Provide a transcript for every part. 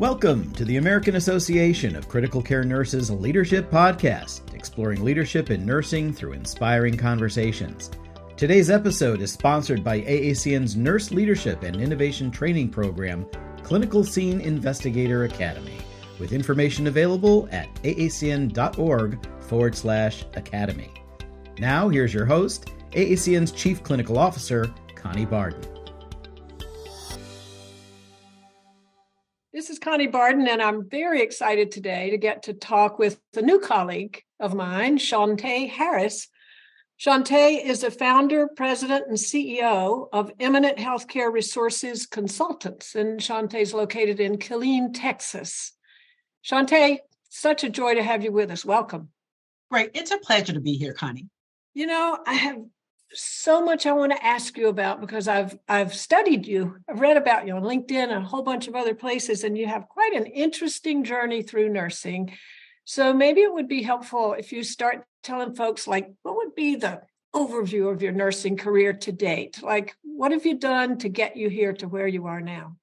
Welcome to the American Association of Critical Care Nurses Leadership Podcast, exploring leadership in nursing through inspiring conversations. Today's episode is sponsored by AACN's Nurse Leadership and Innovation Training Program, Clinical Scene Investigator Academy, with information available at aacn.org forward slash academy. Now, here's your host, AACN's Chief Clinical Officer, Connie Barden. Connie Barden, and I'm very excited today to get to talk with a new colleague of mine, Shawntay Harris. Shawntay is the founder, president, and CEO of Eminent Healthcare Resources Consultants, and Shawntay is located in Killeen, Texas. Shawntay, such a joy to have you with us. Welcome. Great. It's a pleasure to be here, Connie. You know, I have so much I want to ask you about because I've I've studied you. I've read about you on LinkedIn and a whole bunch of other places, and you have quite an interesting journey through nursing. So maybe it would be helpful if you start telling folks like what would be the overview of your nursing career to date? Like what have you done to get you here to where you are now?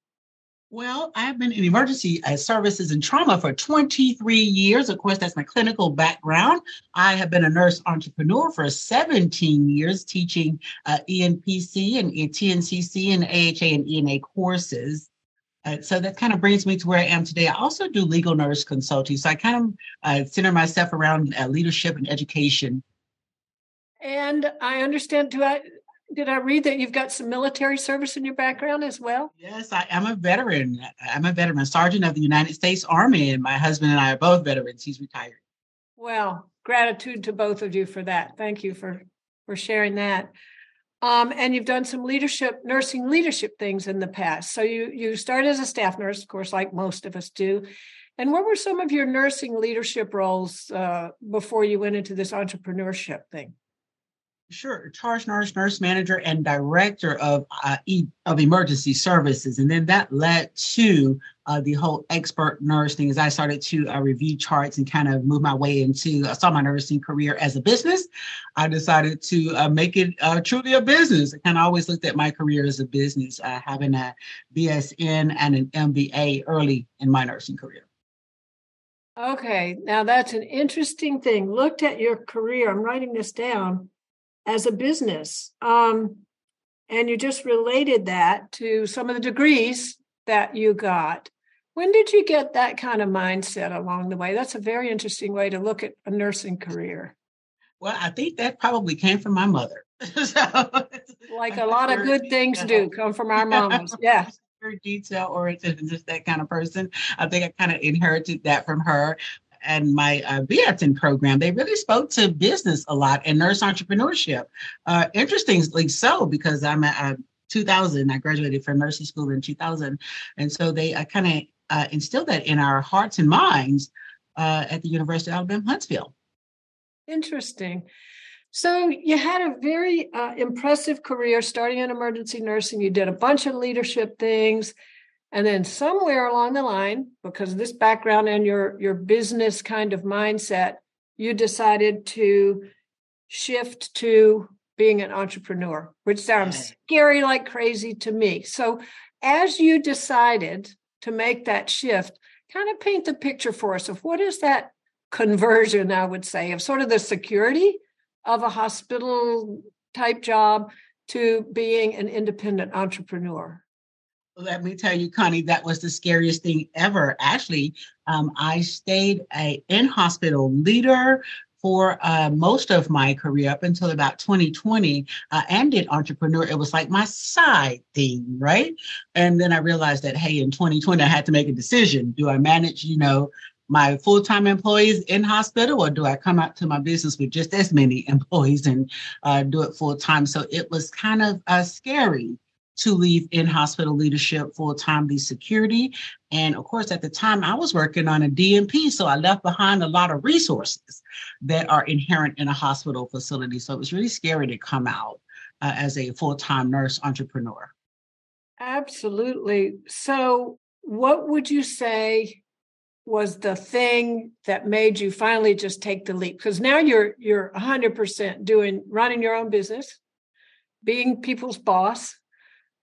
Well, I've been in emergency uh, services and trauma for 23 years. Of course, that's my clinical background. I have been a nurse entrepreneur for 17 years, teaching uh, ENPC and TNCC and AHA and ENA courses. Uh, so that kind of brings me to where I am today. I also do legal nurse consulting. So I kind of uh, center myself around uh, leadership and education. And I understand too, I, did I read that you've got some military service in your background as well? Yes, I am a veteran. I'm a veteran, sergeant of the United States Army, and my husband and I are both veterans. He's retired. Well, gratitude to both of you for that. Thank you for for sharing that. Um, and you've done some leadership, nursing leadership things in the past. So you you started as a staff nurse, of course, like most of us do. And what were some of your nursing leadership roles uh, before you went into this entrepreneurship thing? Sure, charge nurse, nurse manager, and director of uh, e- of emergency services, and then that led to uh, the whole expert nurse thing. As I started to uh, review charts and kind of move my way into, I saw my nursing career as a business. I decided to uh, make it uh, truly a business. I kind of always looked at my career as a business, uh, having a BSN and an MBA early in my nursing career. Okay, now that's an interesting thing. Looked at your career. I'm writing this down as a business. Um, and you just related that to some of the degrees that you got. When did you get that kind of mindset along the way? That's a very interesting way to look at a nursing career. Well, I think that probably came from my mother. so, like a lot of good things do come from our mamas. Yeah. Very detail oriented and just that kind of person. I think I kind of inherited that from her and my uh, program, they really spoke to business a lot and nurse entrepreneurship. Uh, interestingly so, because I'm a, a 2000, I graduated from nursing school in 2000. And so they uh, kind of uh, instilled that in our hearts and minds uh, at the University of Alabama, Huntsville. Interesting. So you had a very uh, impressive career starting in emergency nursing. You did a bunch of leadership things. And then somewhere along the line, because of this background and your your business kind of mindset, you decided to shift to being an entrepreneur, which sounds scary like crazy to me. So as you decided to make that shift, kind of paint the picture for us of what is that conversion, I would say, of sort of the security of a hospital type job to being an independent entrepreneur let me tell you, Connie, that was the scariest thing ever. Actually, um, I stayed a in-hospital leader for uh, most of my career up until about 2020 uh, and did entrepreneur. It was like my side thing, right? And then I realized that, hey, in 2020, I had to make a decision. Do I manage, you know, my full-time employees in hospital or do I come out to my business with just as many employees and uh, do it full-time? So it was kind of uh, scary to leave in hospital leadership full time, the security. And of course, at the time I was working on a DNP, so I left behind a lot of resources that are inherent in a hospital facility. So it was really scary to come out uh, as a full time nurse entrepreneur. Absolutely. So, what would you say was the thing that made you finally just take the leap? Because now you're you're 100% doing running your own business, being people's boss,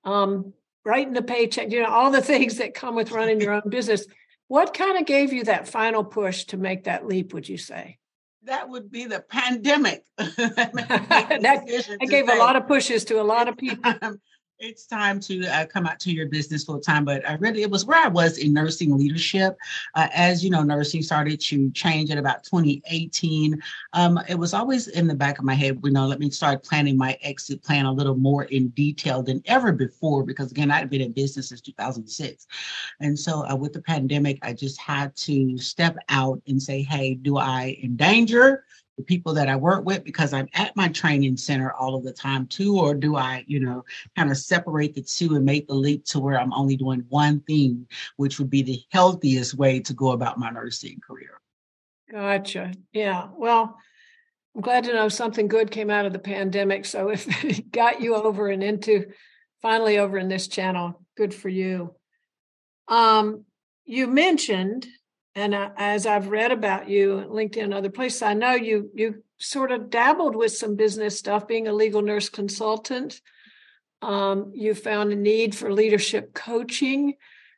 um, writing the paycheck, you know, all the things that come with running your own business. What kind of gave you that final push to make that leap, would you say? That would be the pandemic. that, that gave say, a lot of pushes to a lot of people. It's time to uh, come out to your business full time. But I really, it was where I was in nursing leadership. Uh, as you know, nursing started to change at about 2018. Um, it was always in the back of my head, you know, let me start planning my exit plan a little more in detail than ever before, because again, I'd been in business since 2006. And so uh, with the pandemic, I just had to step out and say, hey, do I endanger the people that I work with because I'm at my training center all of the time too? Or do I, you know, kind of separate the two and make the leap to where I'm only doing one thing, which would be the healthiest way to go about my nursing career? Gotcha. Yeah. Well, I'm glad to know something good came out of the pandemic. So if it got you over and into finally over in this channel, good for you. Um, you mentioned and as I've read about you, LinkedIn, and other places, I know you you sort of dabbled with some business stuff, being a legal nurse consultant. Um, you found a need for leadership coaching.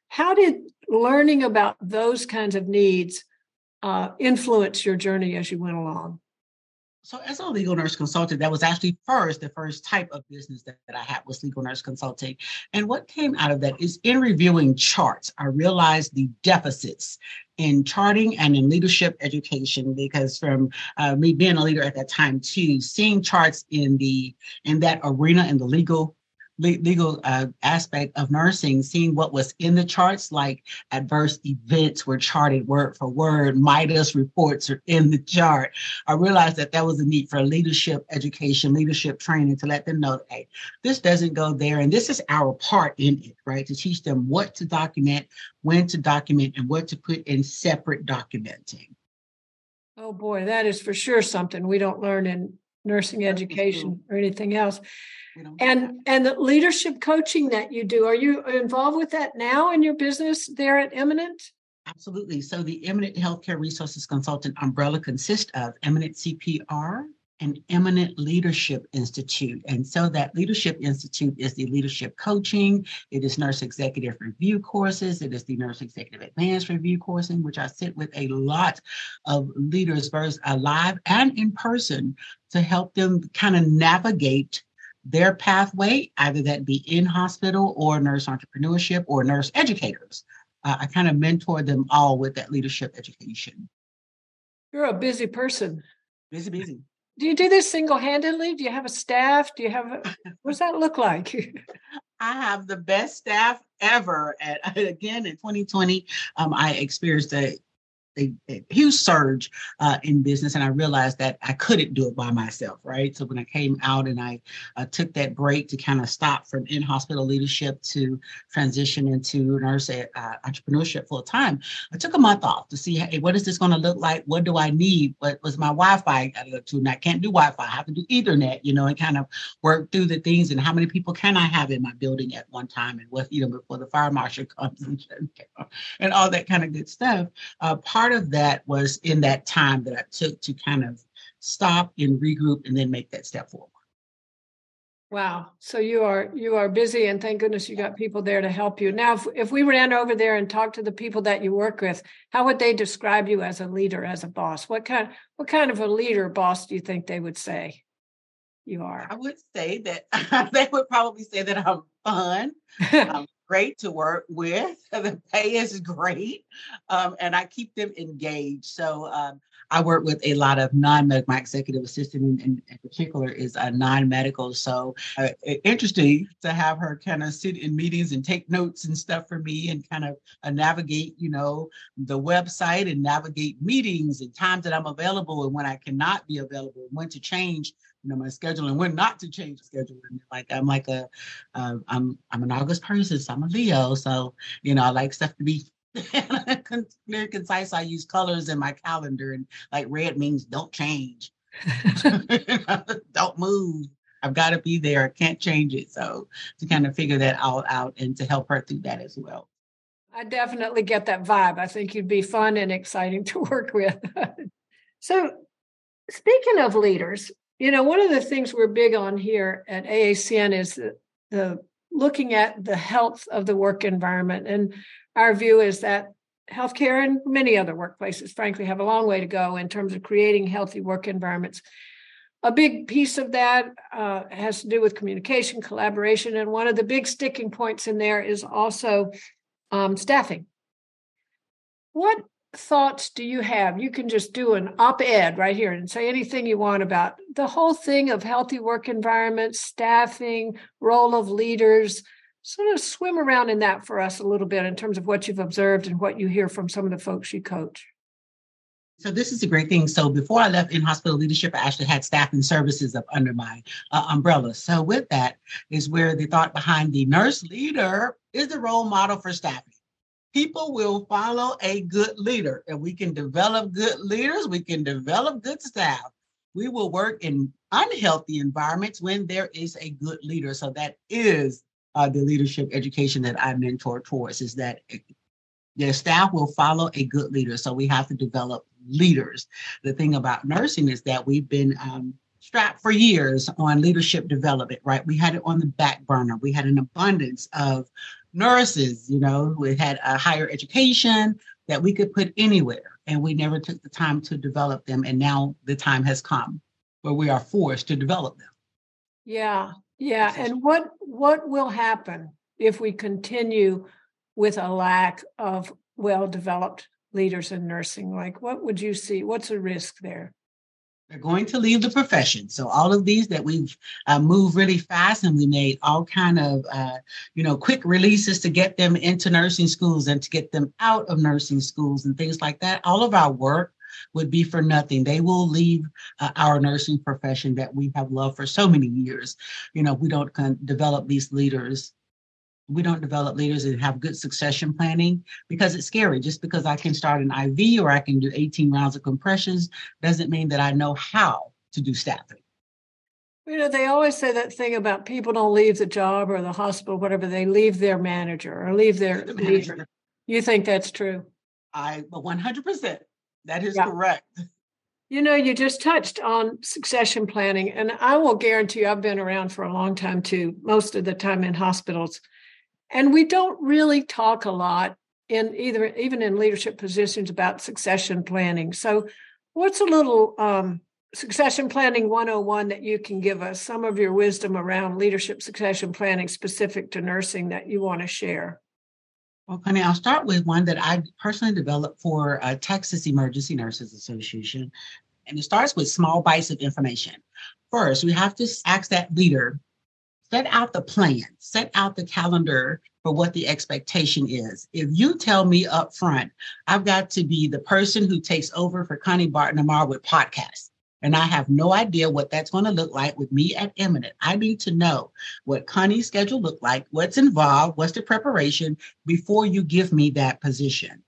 How did learning about those kinds of needs uh, influence your journey as you went along? So as a legal nurse consultant, that was actually first the first type of business that, that I had was legal nurse consulting. And what came out of that is in reviewing charts, I realized the deficits in charting and in leadership education because from uh, me being a leader at that time too seeing charts in the in that arena in the legal legal uh, aspect of nursing, seeing what was in the charts, like adverse events were charted word for word, MIDAS reports are in the chart. I realized that that was a need for leadership education, leadership training to let them know, hey, this doesn't go there. And this is our part in it, right? To teach them what to document, when to document, and what to put in separate documenting. Oh boy, that is for sure something we don't learn in nursing education or anything else and and the leadership coaching that you do are you involved with that now in your business there at eminent? Absolutely. So the eminent healthcare resources consultant umbrella consists of eminent cpr and Eminent Leadership Institute. And so that Leadership Institute is the leadership coaching, it is nurse executive review courses, it is the nurse executive advanced review course in which I sit with a lot of leaders, both alive and in person, to help them kind of navigate their pathway, either that be in hospital or nurse entrepreneurship or nurse educators. Uh, I kind of mentor them all with that leadership education. You're a busy person. Busy, busy. Do you do this single handedly? Do you have a staff? Do you have, a, what does that look like? I have the best staff ever. At again in 2020, um, I experienced a a, a huge surge uh, in business, and I realized that I couldn't do it by myself. Right. So when I came out and I uh, took that break to kind of stop from in hospital leadership to transition into nurse uh, entrepreneurship full time, I took a month off to see hey, what is this going to look like? What do I need? What was my Wi-Fi got to look to? And I can't do Wi-Fi. I have to do Ethernet. You know, and kind of work through the things and how many people can I have in my building at one time, and what you know before the fire marshal comes and, and all that kind of good stuff. Uh, part part of that was in that time that I took to kind of stop and regroup and then make that step forward. Wow. So you are you are busy and thank goodness you got people there to help you. Now if, if we ran over there and talked to the people that you work with, how would they describe you as a leader, as a boss? What kind what kind of a leader boss do you think they would say you are? I would say that they would probably say that I'm fun. I'm great to work with. The pay is great, um, and I keep them engaged. So um, I work with a lot of non-medical. My executive assistant, in, in, particular, is a non-medical. So uh, interesting to have her kind of sit in meetings and take notes and stuff for me, and kind of uh, navigate, you know, the website and navigate meetings and times that I'm available and when I cannot be available, when to change you know my schedule and when not to change the schedule. And like i'm like a uh, i'm i'm an august person so i'm a leo. So you know i like stuff to be clear concise. I use colors in my calendar and like red means don't change. Don't move. I've got to be there. I can't change it. So to kind of figure that all out and to help her through that as well. I definitely get that vibe. I think you'd be fun and exciting to work with. So speaking of leaders you know, one of the things we're big on here at AACN is the, the looking at the health of the work environment. And our view is that healthcare and many other workplaces, frankly, have a long way to go in terms of creating healthy work environments. A big piece of that uh, has to do with communication, collaboration, and one of the big sticking points in there is also um, staffing. What thoughts do you have? You can just do an op ed right here and say anything you want about the whole thing of healthy work environments, staffing, role of leaders. Sort of swim around in that for us a little bit in terms of what you've observed and what you hear from some of the folks you coach. So this is a great thing. So before I left in hospital leadership, I actually had staffing services up under my uh, umbrella. So with that is where the thought behind the nurse leader is the role model for staffing people will follow a good leader. and we can develop good leaders, we can develop good staff. We will work in unhealthy environments when there is a good leader. So that is uh, the leadership education that I mentor towards is that the staff will follow a good leader. So we have to develop leaders. The thing about nursing is that we've been um, strapped for years on leadership development, right? We had it on the back burner. We had an abundance of nurses, you know, who had a higher education that we could put anywhere. And we never took the time to develop them. And now the time has come where we are forced to develop them. Yeah. Yeah. And what what will happen if we continue with a lack of well-developed leaders in nursing? Like what would you see? What's a risk there? They're going to leave the profession. So all of these that we've uh, moved really fast and we made all kind of, uh, you know, quick releases to get them into nursing schools and to get them out of nursing schools and things like that. All of our work would be for nothing. They will leave uh, our nursing profession that we have loved for so many years. You know, we don't develop these leaders we don't develop leaders that have good succession planning because it's scary. Just because I can start an IV or I can do 18 rounds of compressions doesn't mean that I know how to do staffing. You know, they always say that thing about people don't leave the job or the hospital, whatever, they leave their manager or leave their the leader. You think that's true? I, 100%. That is yeah. correct. You know, you just touched on succession planning, and I will guarantee you, I've been around for a long time too, most of the time in hospitals. And we don't really talk a lot in either, even in leadership positions, about succession planning. So, what's a little um, succession planning 101 that you can give us? Some of your wisdom around leadership succession planning specific to nursing that you want to share. Well, Connie, I'll start with one that I personally developed for uh, Texas Emergency Nurses Association. And it starts with small bites of information. First, we have to ask that leader set out the plan, set out the calendar for what the expectation is. If you tell me up front, I've got to be the person who takes over for Connie Barden tomorrow with podcasts, and I have no idea what that's going to look like with me at Eminent. I need to know what Connie's schedule look like, what's involved, what's the preparation before you give me that position.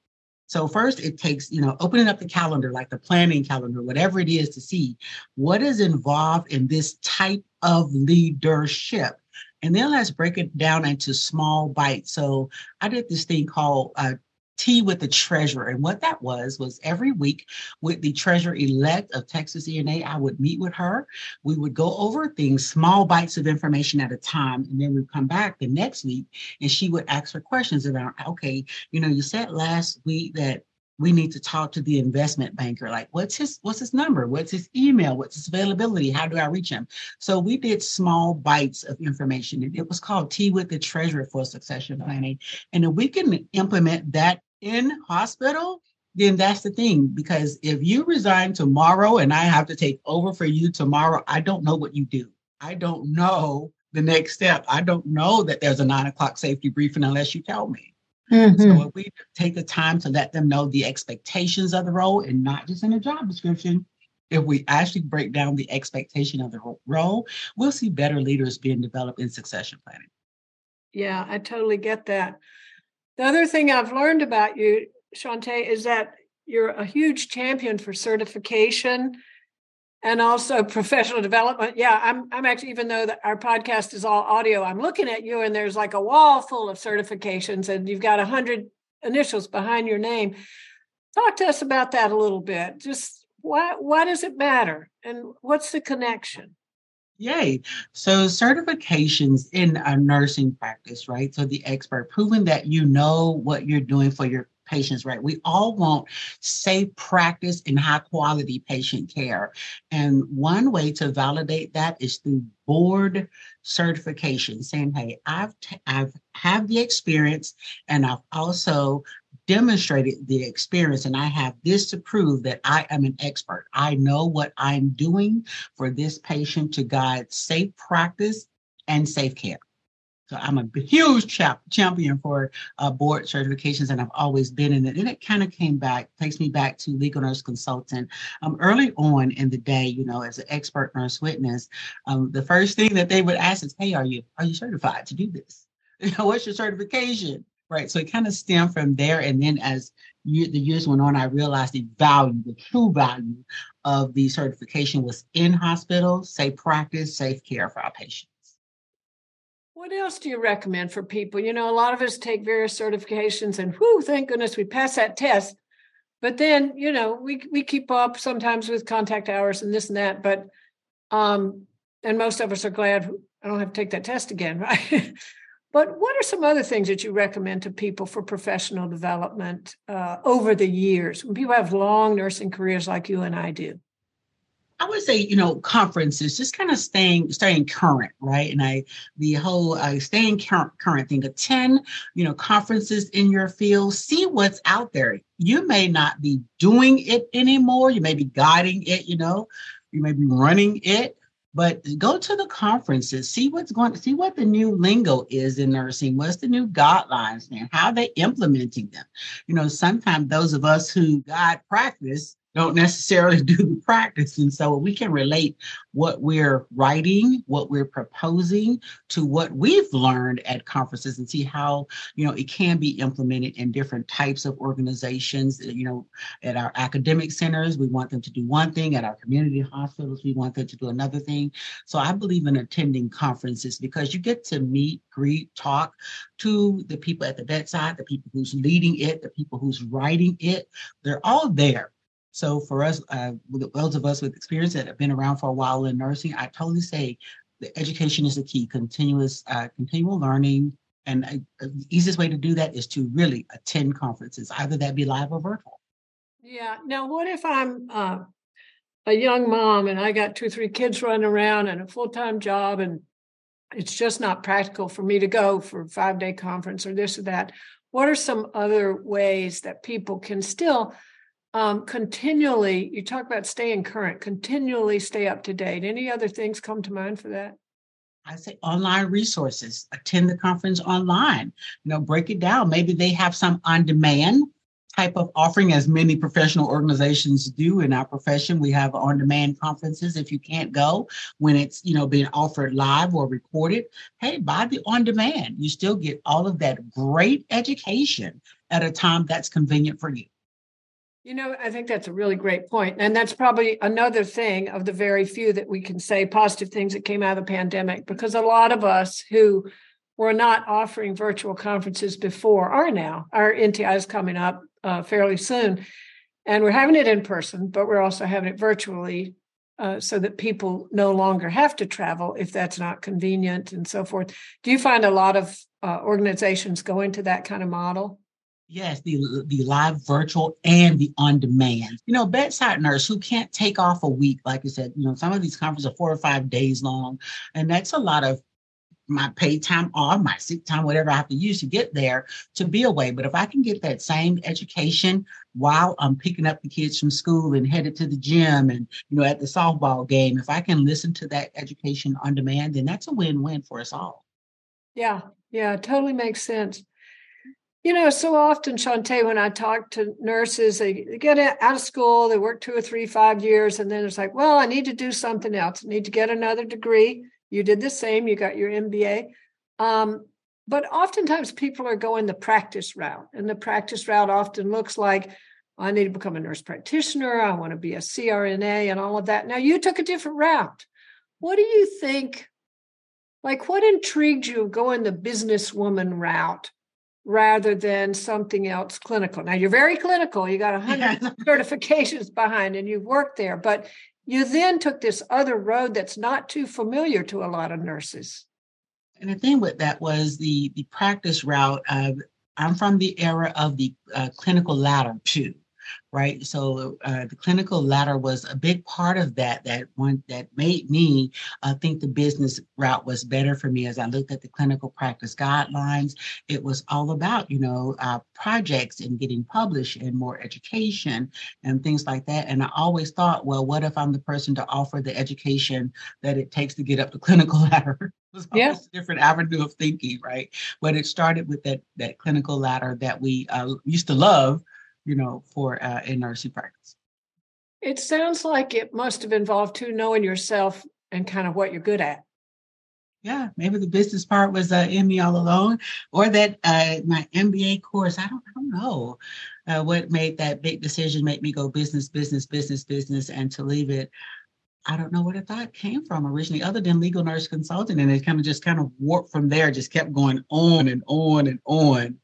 So first it takes, you know, opening up the calendar, like the planning calendar, whatever it is to see what is involved in this type of leadership. And then let's break it down into small bites. So I did this thing called uh, tea with the treasurer. And what that was, was every week with the treasurer elect of Texas ENA, I would meet with her. We would go over things, small bites of information at a time. And then we'd come back the next week and she would ask her questions around, okay, you know, you said last week that we need to talk to the investment banker like what's his what's his number what's his email what's his availability how do i reach him so we did small bites of information and it was called tea with the treasurer for succession planning and if we can implement that in hospital, then that's the thing. Because if you resign tomorrow and I have to take over for you tomorrow, I don't know what you do. I don't know the next step. I don't know that there's a nine o'clock safety briefing unless you tell me. Mm-hmm. So if we take the time to let them know the expectations of the role and not just in a job description, if we actually break down the expectation of the role, we'll see better leaders being developed in succession planning. Yeah, I totally get that. The other thing I've learned about you, Shawntay, is that you're a huge champion for certification and also professional development. Yeah, I'm I'm actually even though our podcast is all audio, I'm looking at you and there's like a wall full of certifications and you've got a hundred initials behind your name. Talk to us about that a little bit. Just why why does it matter and what's the connection? Yay. So certifications in a nursing practice, right? So the expert proving that you know what you're doing for your patients, right? We all want safe practice and high quality patient care. And one way to validate that is through board certification, saying, hey, I've, t- I've have the experience and I've also demonstrated the experience and I have this to prove that I am an expert. I know what I'm doing for this patient to guide safe practice and safe care. So I'm a huge chap, champion for uh, board certifications, and I've always been in it. And it kind of came back, takes me back to legal nurse consultant. Um, early on in the day, you know, as an expert nurse witness, um, the first thing that they would ask is, "Hey, are you are you certified to do this? You know, what's your certification?" Right. So it kind of stemmed from there, and then as year, the years went on, I realized the value, the true value of the certification was in hospitals, safe practice, safe care for our patients. What else do you recommend for people? You know, a lot of us take various certifications and whoo, thank goodness we pass that test. But then, you know, we we keep up sometimes with contact hours and this and that. But um, and most of us are glad I don't have to take that test again, right? But what are some other things that you recommend to people for professional development uh, over the years when people have long nursing careers like you and I do? I would say, you know, conferences, just kind of staying staying current, right? And I the whole uh, staying current current thing. Attend, you know, conferences in your field. See what's out there. You may not be doing it anymore. You may be guiding it. You know, you may be running it. But go to the conferences, see what's going see what the new lingo is in nursing, what's the new guidelines and how are they implementing them. You know, sometimes those of us who guide practice don't necessarily do the practice. And so we can relate what we're writing, what we're proposing to what we've learned at conferences and see how, you know, it can be implemented in different types of organizations. Uh, you know, at our academic centers, we want them to do one thing. At our community hospitals, we want them to do another thing. So I believe in attending conferences because you get to meet, greet, talk to the people at the bedside, the people who's leading it, the people who's writing it. They're all there so for us, uh, those of us with experience that have been around for a while in nursing, I totally say the education is the key, continuous, uh, continual learning. And uh, the easiest way to do that is to really attend conferences, either that be live or virtual. Yeah. Now, what if I'm uh, a young mom and I got two three kids running around and a full time job, and it's just not practical for me to go for a five day conference or this or that? What are some other ways that people can still um, continually you talk about staying current continually stay up to date any other things come to mind for that I say online resources, attend the conference online, you know, break it down. Maybe they have some on demand type of offering, as many professional organizations do in our profession. We have on demand conferences. If you can't go when it's, you know, being offered live or recorded, hey, buy the on demand. You still get all of that great education at a time that's convenient for you. You know, I think that's a really great point. And that's probably another thing of the very few that we can say positive things that came out of the pandemic, because a lot of us who were not offering virtual conferences before are now. Our NTI is coming up uh, fairly soon. And we're having it in person, but we're also having it virtually uh, so that people no longer have to travel if that's not convenient and so forth. Do you find a lot of uh, organizations going to that kind of model? Yes, the the live virtual and the on demand. You know, bedside nurse who can't take off a week, like you said, you know, some of these conferences are four or five days long, and that's a lot of my paid time off, my sick time, whatever I have to use to get there to be away. But if I can get that same education while I'm picking up the kids from school and headed to the gym and you know at the softball game, if I can listen to that education on demand, then that's a win-win for us all. Yeah, yeah, totally makes sense. You know, so often, Shawntay, when I talk to nurses, they, get out of school, they work two or three, five years, and then it's like, well, I need to do something else. I need to get another degree. You did the same, you got your MBA. Um, but oftentimes people are going the practice route, and the practice route often looks like, I need to become a nurse practitioner, I want to be a CRNA, and all of that. Now, you took a different route. What do you think? Like, what intrigued you going the businesswoman route? Rather than something else clinical. Now you're very clinical. You got a hundred certifications behind and you've worked there, but you then took this other road that's not too familiar to a lot of nurses. And the thing with that was the the practice route. Uh, I'm from the era of the uh, clinical ladder too right? So uh, the clinical ladder was a big part of that. That one that made me uh, think the business route was better for me. As I looked at the clinical practice guidelines, it was all about you know uh, projects and getting published and more education and things like that. And I always thought, well, what if I'm the person to offer the education that it takes to get up the clinical ladder? It was yeah. a different avenue of thinking, right? But it started with that that clinical ladder that we uh, used to love, you know, for uh, in nursing practice. It sounds like it must have involved too knowing yourself and kind of what you're good at. Yeah, maybe the business part was uh, in me all along, or that uh, my MBA course. I don't, I don't know uh, what made that big decision make me go business, business, business, business, and to leave it. I don't know where the thought came from originally, other than legal nurse consulting, and it kind of just kind of warped from there. Just kept going on and on and on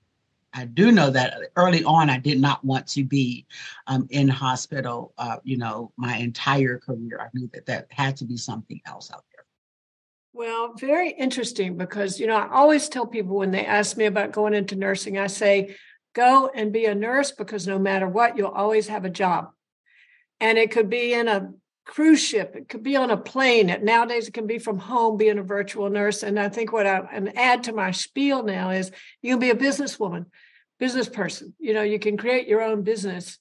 I do know that early on, I did not want to be um, in hospital, uh, you know, my entire career. I knew that that had to be something else out there. Well, very interesting because, you know, I always tell people when they ask me about going into nursing, I say, go and be a nurse because no matter what, you'll always have a job. And it could be in a cruise ship, it could be on a plane. It, nowadays, it can be from home being a virtual nurse. And I think what I and add to my spiel now is you can be a businesswoman business person. You know, you can create your own business.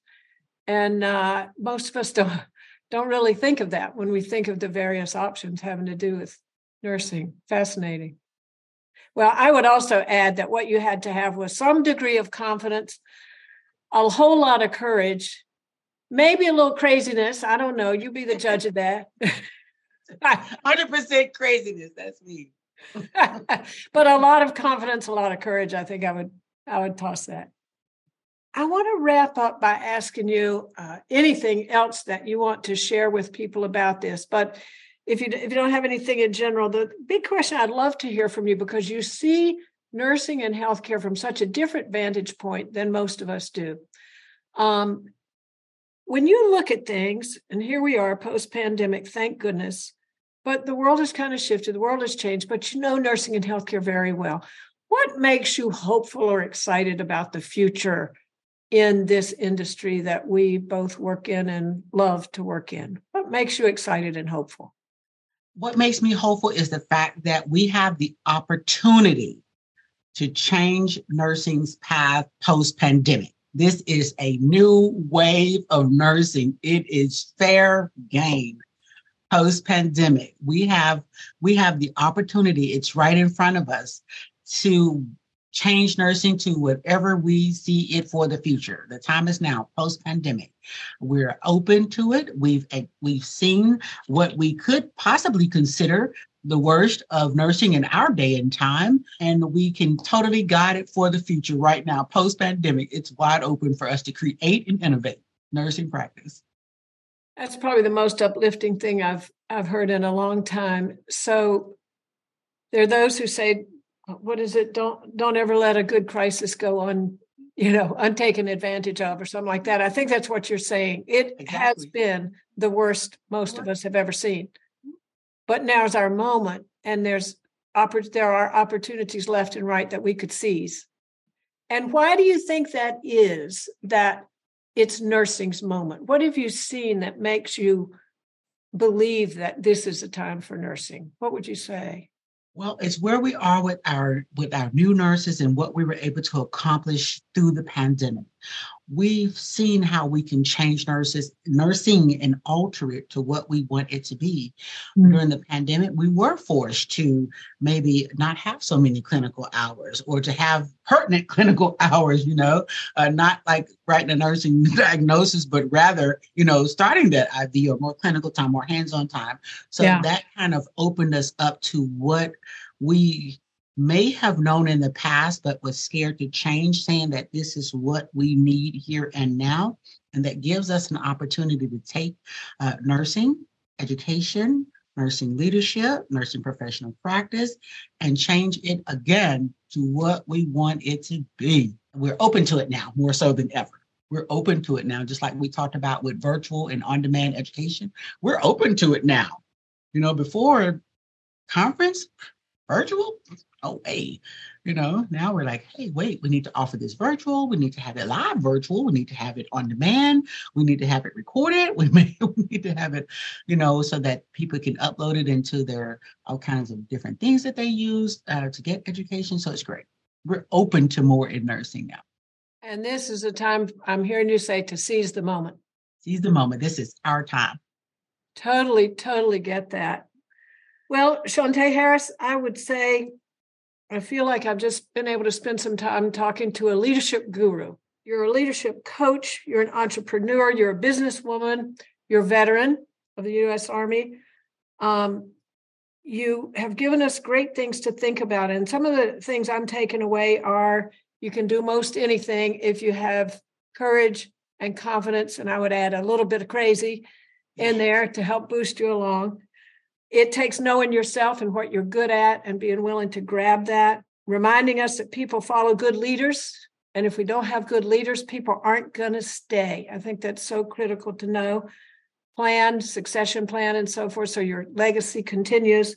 And uh, most of us don't don't really think of that when we think of the various options having to do with nursing. Fascinating. Well, I would also add that what you had to have was some degree of confidence, a whole lot of courage, maybe a little craziness. I don't know. You be the judge of that. 100% craziness. That's me. but a lot of confidence, a lot of courage. I think I would I would toss that. I want to wrap up by asking you uh, anything else that you want to share with people about this. But if you if you don't have anything in general, the big question I'd love to hear from you because you see nursing and healthcare from such a different vantage point than most of us do. Um, when you look at things, and here we are post pandemic, thank goodness, but the world has kind of shifted, the world has changed, but you know nursing and healthcare very well. What makes you hopeful or excited about the future in this industry that we both work in and love to work in? What makes you excited and hopeful? What makes me hopeful is the fact that we have the opportunity to change nursing's path post pandemic. This is a new wave of nursing. It is fair game post pandemic. We have we have the opportunity. It's right in front of us to change nursing to whatever we see it for the future. The time is now, post pandemic. We're open to it. We've we've seen what we could possibly consider the worst of nursing in our day and time, and we can totally guide it for the future right now, post pandemic. It's wide open for us to create and innovate nursing practice. That's probably the most uplifting thing I've I've heard in a long time. So there are those who say what is it? Don't don't ever let a good crisis go on, you know, untaken advantage of or something like that. I think that's what you're saying. It exactly. has been the worst most of us have ever seen. But now's our moment, and there's there are opportunities left and right that we could seize. And why do you think that is that it's nursing's moment? What have you seen that makes you believe that this is a time for nursing? What would you say? Well, it's where we are with our with our new nurses and what we were able to accomplish through the pandemic. We've seen how we can change nurses, nursing and alter it to what we want it to be. Mm-hmm. During the pandemic, we were forced to maybe not have so many clinical hours or to have pertinent clinical hours, you know, uh, not like writing a nursing diagnosis, but rather, you know, starting that IV or more clinical time, more hands-on time. So yeah. that kind of opened us up to what we may have known in the past, but was scared to change, saying that this is what we need here and now. And that gives us an opportunity to take uh, nursing, education, nursing leadership, nursing professional practice, and change it again to what we want it to be. We're open to it now more so than ever. We're open to it now, just like we talked about with virtual and on demand education. We're open to it now. You know, before conference, virtual? Oh, hey, you know, now we're like, hey, wait, we need to offer this virtual. We need to have it live virtual. We need to have it on demand. We need to have it recorded. We, may, we need to have it, you know, so that people can upload it into their all kinds of different things that they use uh, to get education. So it's great. We're open to more in nursing now. And this is a time I'm hearing you say to seize the moment. Seize the moment. This is our time. Totally, totally get that. Well, Shawntay Harris, I would say I feel like I've just been able to spend some time talking to a leadership guru. You're a leadership coach, you're an entrepreneur, you're a businesswoman, you're a veteran of the US Army. Um, you have given us great things to think about. And some of the things I'm taking away are you can do most anything if you have courage and confidence. And I would add a little bit of crazy in there to help boost you along. It takes knowing yourself and what you're good at and being willing to grab that, reminding us that people follow good leaders. And if we don't have good leaders, people aren't going to stay. I think that's so critical to know. Plan, succession plan, and so forth. So your legacy continues.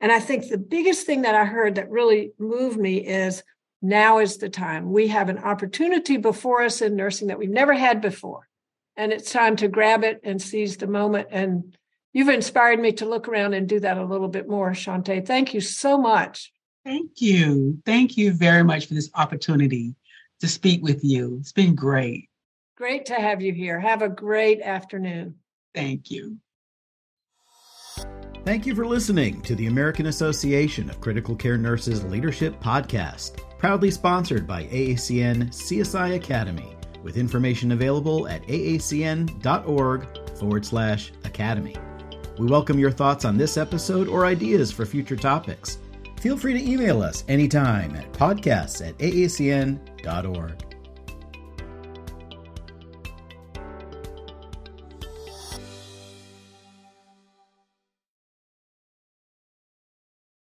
And I think the biggest thing that I heard that really moved me is now is the time. We have an opportunity before us in nursing that we've never had before. And it's time to grab it and seize the moment. And you've inspired me to look around and do that a little bit more, Shawntay. Thank you so much. Thank you. Thank you very much for this opportunity to speak with you. It's been great. Great to have you here. Have a great afternoon. Thank you. Thank you for listening to the American Association of Critical Care Nurses Leadership Podcast, proudly sponsored by AACN CSI Academy, with information available at aacn.org forward slash academy. We welcome your thoughts on this episode or ideas for future topics. Feel free to email us anytime at podcasts at aacn.org.